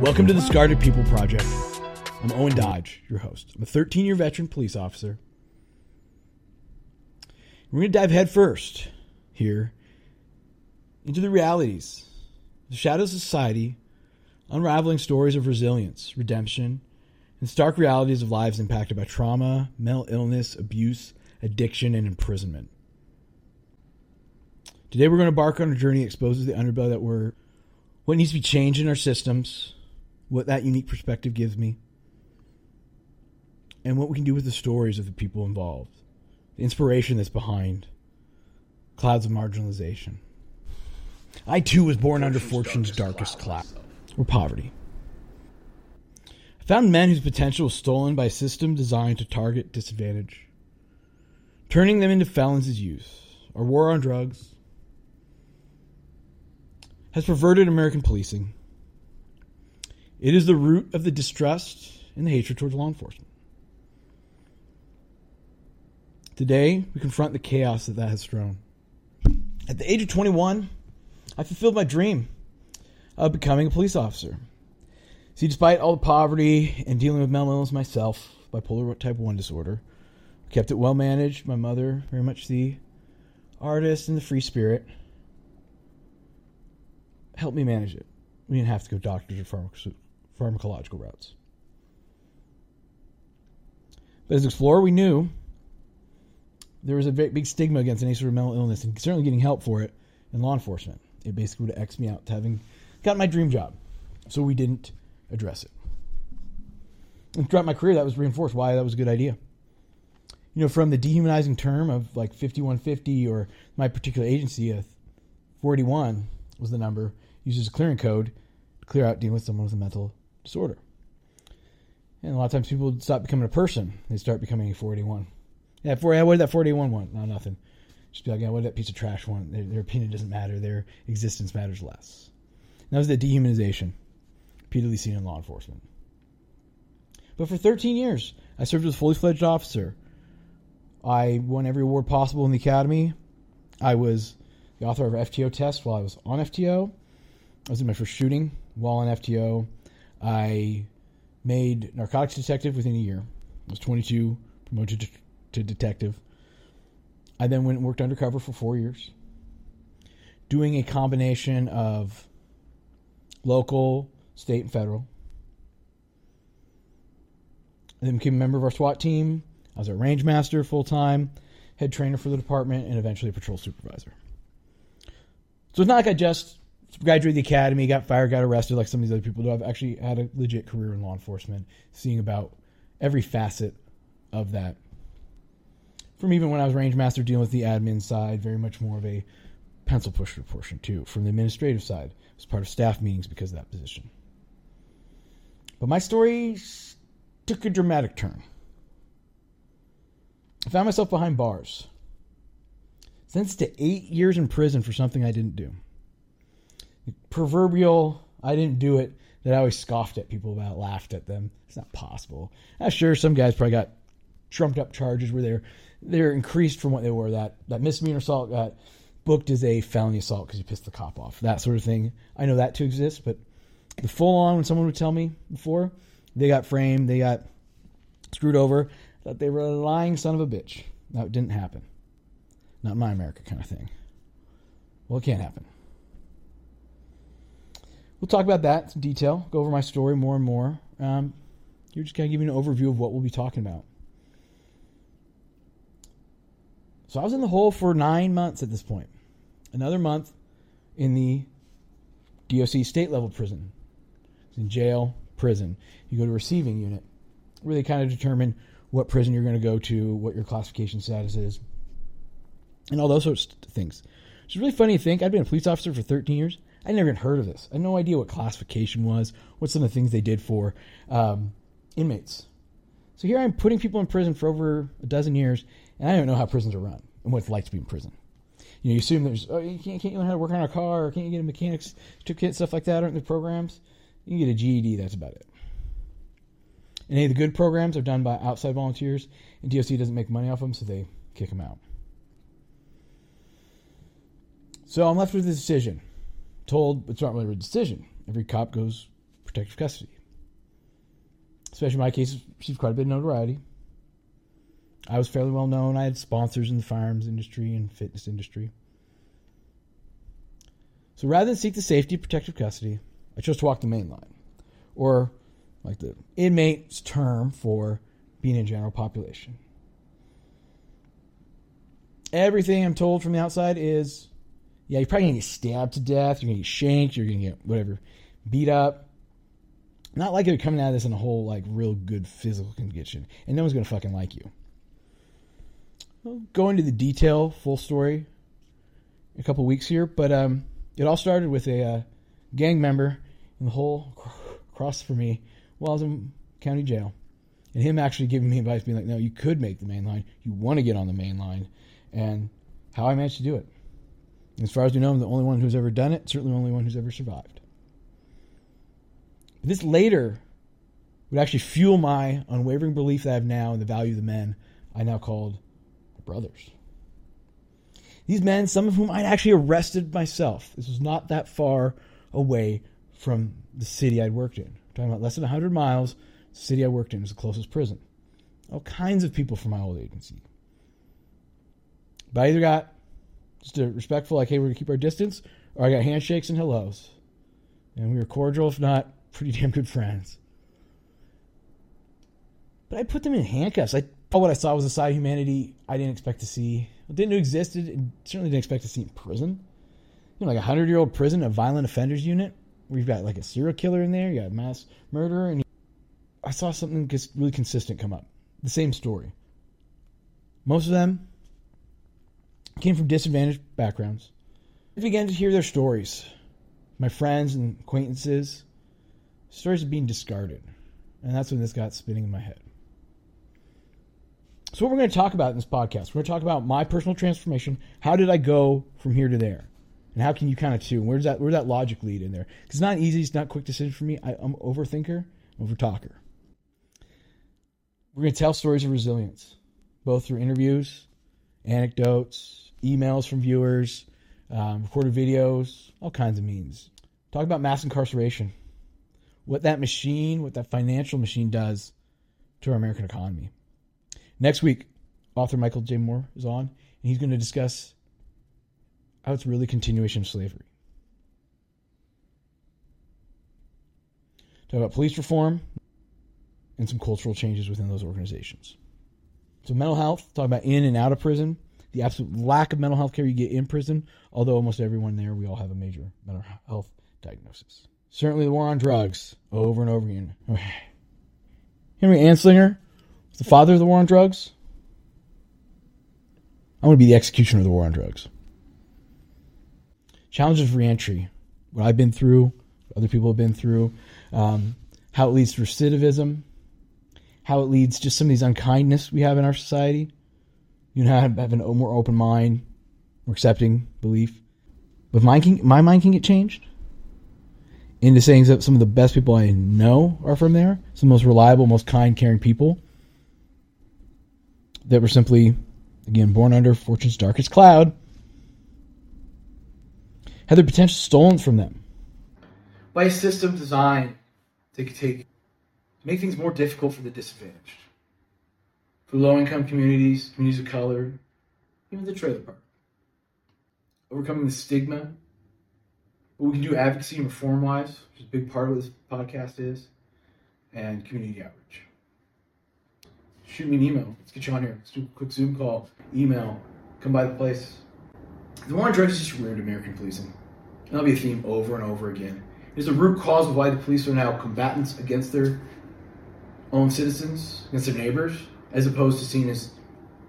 Welcome to the Discarded People Project. I'm Owen Dodge, your host. I'm a 13 year veteran police officer. We're going to dive headfirst here into the realities, the shadows of society, unraveling stories of resilience, redemption, and stark realities of lives impacted by trauma, mental illness, abuse, addiction, and imprisonment. Today, we're going to embark on a journey that exposes the underbelly that we're what needs to be changed in our systems, what that unique perspective gives me, and what we can do with the stories of the people involved, the inspiration that's behind clouds of marginalization. I too was born under fortune's darkest cloud, or poverty. I found men whose potential was stolen by a system designed to target disadvantage, turning them into felons as youth. Our war on drugs has perverted American policing it is the root of the distrust and the hatred towards law enforcement. Today, we confront the chaos that that has thrown. At the age of 21, I fulfilled my dream of becoming a police officer. See, despite all the poverty and dealing with mental illness myself, bipolar type 1 disorder, I kept it well managed. My mother, very much the artist and the free spirit, helped me manage it. We didn't have to go doctors or pharmac- pharmacological routes. But as Explorer, we knew there was a big stigma against any sort of mental illness and certainly getting help for it in law enforcement. It basically would have X me out to having got my dream job. So we didn't address it. And throughout my career, that was reinforced why that was a good idea. You know, from the dehumanizing term of like 5150 or my particular agency, uh, 41 was the number, used as a clearing code to clear out dealing with someone with a mental disorder. And a lot of times people stop becoming a person; they start becoming a 481. Yeah, for what did that 481 want? No, nothing. Just be like, yeah, what did that piece of trash want? Their, their opinion doesn't matter. Their existence matters less. And that was the dehumanization repeatedly seen in law enforcement. But for 13 years, I served as a fully fledged officer. I won every award possible in the academy. I was the author of FTO test while I was on FTO. I was in my first shooting while on FTO. I made narcotics detective within a year. I was 22, promoted to, to detective. I then went and worked undercover for four years, doing a combination of local, state, and federal. I then became a member of our SWAT team. I was a range master full time, head trainer for the department, and eventually a patrol supervisor. So it's not like I just graduated the academy, got fired, got arrested like some of these other people do. I've actually had a legit career in law enforcement, seeing about every facet of that. From even when I was range master dealing with the admin side, very much more of a pencil pusher portion too. From the administrative side, I was part of staff meetings because of that position. But my story took a dramatic turn. I found myself behind bars. Sentenced to eight years in prison for something I didn't do proverbial I didn't do it that I always scoffed at people about, laughed at them. It's not possible. I'm sure some guys probably got trumped up charges where they're they're increased from what they were. That that misdemeanor assault got booked as a felony assault because you pissed the cop off. That sort of thing. I know that to exist, but the full on when someone would tell me before they got framed, they got screwed over, that they were a lying son of a bitch. That didn't happen. Not my America kind of thing. Well, it can't happen. We'll talk about that in detail, go over my story more and more. Um, you're just going to give you an overview of what we'll be talking about. So I was in the hole for nine months at this point. Another month in the DOC state level prison. It's in jail, prison. You go to receiving unit. where they kind of determine what prison you're going to go to, what your classification status is, and all those sorts of things. It's really funny to think. I've been a police officer for 13 years. I never even heard of this. I had no idea what classification was, what some of the things they did for um, inmates. So here I'm putting people in prison for over a dozen years, and I don't know how prisons are run and what it's like to be in prison. You know, you assume there's, oh, you can't, can't you learn how to work on a car, or can't you get a mechanics certificate, stuff like that, aren't the programs? You can get a GED, that's about it. And any of the good programs are done by outside volunteers, and DOC doesn't make money off them, so they kick them out. So I'm left with a decision told it's not really a decision. Every cop goes protective custody. Especially in my case, received quite a bit of notoriety. I was fairly well known. I had sponsors in the firearms industry and fitness industry. So rather than seek the safety of protective custody, I chose to walk the main line, or like the inmate's term for being in general population. Everything I'm told from the outside is, yeah, you're probably gonna get stabbed to death, you're gonna get shanked, you're gonna get whatever, beat up. Not like you're coming out of this in a whole like real good physical condition, and no one's gonna fucking like you. I'll go into the detail, full story, a couple weeks here, but um, it all started with a uh, gang member in the hole across for me while I was in county jail. And him actually giving me advice, being like, no, you could make the main line. You want to get on the main line. And how I managed to do it. As far as we know, I'm the only one who's ever done it, certainly the only one who's ever survived. This later would actually fuel my unwavering belief that I have now in the value of the men I now called brothers. These men, some of whom I'd actually arrested myself. This was not that far away from the city I'd worked in. I'm talking about less than 100 miles. The city I worked in was the closest prison. All kinds of people from my old agency. But I either got just respectful, like, hey, we're to keep our distance, or I got handshakes and hellos. And we were cordial, if not pretty damn good friends. But I put them in handcuffs. I what I saw was a side of humanity I didn't expect to see. It didn't know existed, and certainly didn't expect to see in prison. You know, like a hundred year old prison, a violent offenders unit, you've got like a serial killer in there, you got a mass murderer, and I saw something just really consistent come up. The same story. Most of them came from disadvantaged backgrounds. I began to hear their stories. My friends and acquaintances, stories of being discarded. And that's when this got spinning in my head. So, what we're going to talk about in this podcast, we're going to talk about my personal transformation. How did I go from here to there? And how can you kind of too? Where does that where does that logic lead in there? It's not easy. It's not quick decision for me. I, I'm overthinker, over talker. We're going to tell stories of resilience, both through interviews, anecdotes, emails from viewers, um, recorded videos, all kinds of means. Talk about mass incarceration, what that machine, what that financial machine does to our American economy. Next week, author Michael J. Moore is on, and he's going to discuss how it's really continuation of slavery. Talk about police reform and some cultural changes within those organizations. So, mental health, talk about in and out of prison, the absolute lack of mental health care you get in prison, although almost everyone there, we all have a major mental health diagnosis. Certainly the war on drugs, over and over again. Henry Anslinger the father of the war on drugs. I want to be the executioner of the war on drugs. Challenges of reentry, what I've been through, other people have been through, um, how it leads to recidivism, how it leads to some of these unkindness we have in our society. You know, have, have a more open mind, more accepting belief. But mine can, my mind can get changed into saying that some of the best people I know are from there, some of the most reliable, most kind, caring people that were simply, again, born under fortune's darkest cloud, had their potential stolen from them by a system designed to take to make things more difficult for the disadvantaged, low-income communities, communities of color, even the trailer park. Overcoming the stigma, what we can do advocacy and reform-wise, which is a big part of what this podcast is, and community outreach shoot me an email. Let's get you on here. Let's do a quick Zoom call, email, come by the place. The war on drugs is just ruined American policing. And that'll be a theme over and over again. It is the root cause of why the police are now combatants against their own citizens, against their neighbors, as opposed to seen as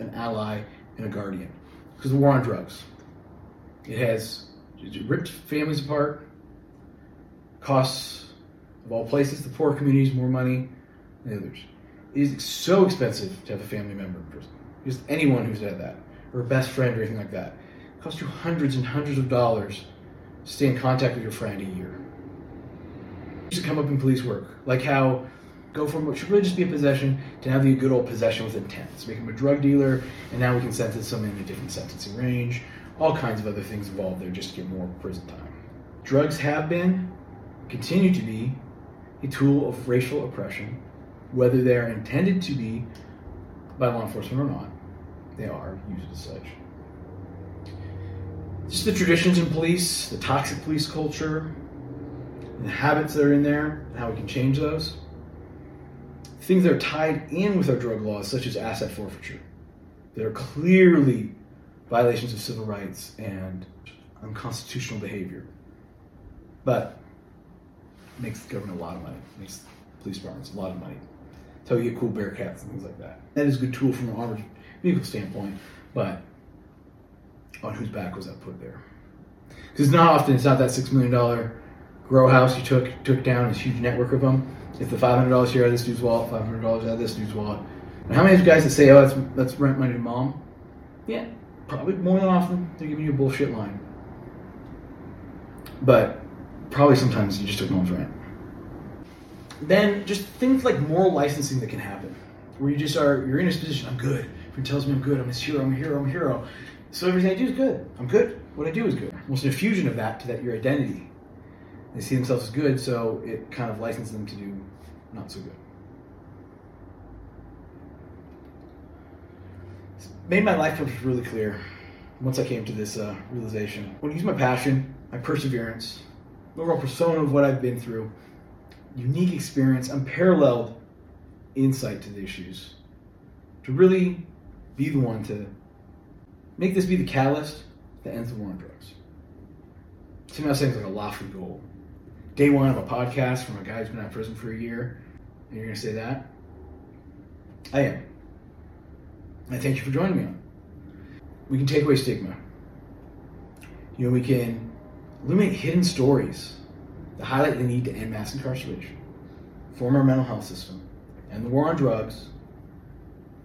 an ally and a guardian. Because the war on drugs. It has ripped families apart, costs of all places the poor communities more money than others. It is so expensive to have a family member in prison. Just anyone who's had that, or a best friend or anything like that. It costs you hundreds and hundreds of dollars to stay in contact with your friend a year. To come up in police work, like how go from what should really just be a possession to have the good old possession with intent. So make him a drug dealer, and now we can sentence him in a different sentencing range. All kinds of other things involved there just to get more prison time. Drugs have been, continue to be, a tool of racial oppression, whether they're intended to be by law enforcement or not. They are used as such. Just the traditions in police, the toxic police culture, the habits that are in there, and how we can change those. Things that are tied in with our drug laws, such as asset forfeiture, that are clearly violations of civil rights and unconstitutional behavior. But makes the government a lot of money, makes police departments a lot of money. How you get cool Bearcats and things like that. That is a good tool from an armored vehicle standpoint, but on whose back was that put there? Because not often it's not that six million dollar grow house you took took down this huge network of them. It's the five hundred dollars here out of this dude's wallet, five hundred dollars out of this dude's wallet. And how many of you guys that say, "Oh, that's that's rent money to mom"? Yeah, probably more than often they're giving you a bullshit line. But probably sometimes you just took mom's rent. Then just things like moral licensing that can happen, where you just are you're in this position. I'm good. If Everyone tells me I'm good. I'm his hero. I'm a hero. I'm a hero. So everything I do is good. I'm good. What I do is good. Almost an infusion of that to that your identity. They see themselves as good, so it kind of licenses them to do not so good. It's made my life purpose really clear once I came to this uh, realization. When I use my passion, my perseverance, overall persona of what I've been through, unique experience, unparalleled insight to the issues, to really be the one to make this be the catalyst that ends the war on drugs. To me, that seems like a lofty goal. Day one of a podcast from a guy who's been out of prison for a year, and you're going to say that? I am. I thank you for joining me on. We can take away stigma. You know, we can illuminate hidden stories that highlight the need to end mass incarceration, form our mental health system, and the war on drugs.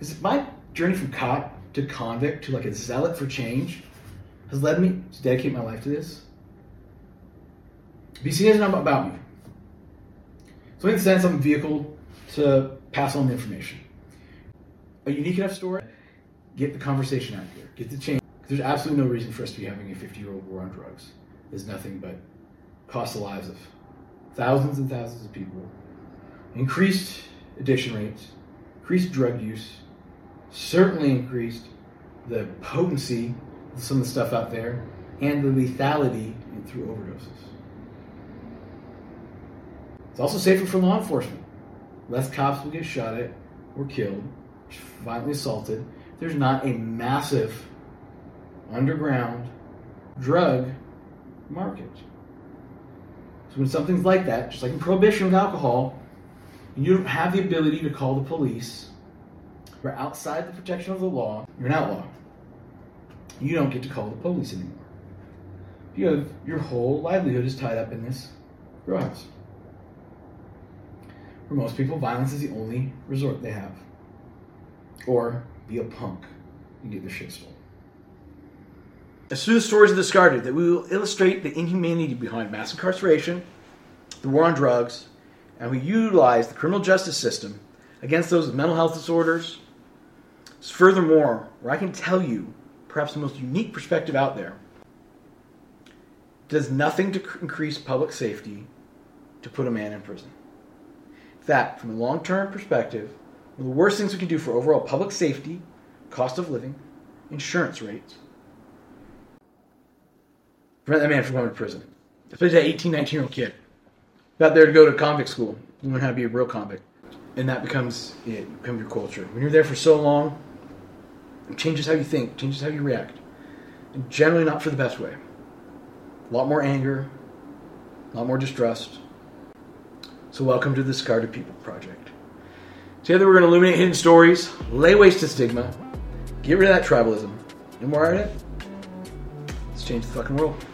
Is my journey from cop to convict to like a zealot for change has led me to dedicate my life to this. BC isn't about me. So in a sense, I'm a vehicle to pass on the information. A unique enough story, get the conversation out here, get the change. There's absolutely no reason for us to be having a 50 year old war on drugs. There's nothing but cost the lives of thousands and thousands of people, increased addiction rates, increased drug use, certainly increased the potency of some of the stuff out there, and the lethality through overdoses. It's also safer for law enforcement. Less cops will get shot at or killed, violently assaulted. There's not a massive underground drug market. So when something's like that, just like in prohibition with alcohol, you don't have the ability to call the police. You're outside the protection of the law. You're an outlaw. You don't get to call the police anymore. You have your whole livelihood is tied up in this grow house. For most people, violence is the only resort they have. Or be a punk and get their shit stolen. As through the stories of discarded that we will illustrate the inhumanity behind mass incarceration, the war on drugs, and we utilize the criminal justice system against those with mental health disorders. Furthermore, where I can tell you perhaps the most unique perspective out there does nothing to increase public safety to put a man in prison. That, from a long term perspective, one of the worst things we can do for overall public safety, cost of living, insurance rates, prevent that man from going to prison. Especially that 18, 19 year old kid. Got there to go to convict school, You learn how to be a real convict. And that becomes it, becomes your culture. When you're there for so long, it changes how you think, changes how you react. And generally not for the best way. A lot more anger, a lot more distrust. So welcome to the Discarded People Project. Together we're going to illuminate hidden stories, lay waste to stigma, get rid of that tribalism. And we're at it. Let's change the fucking world.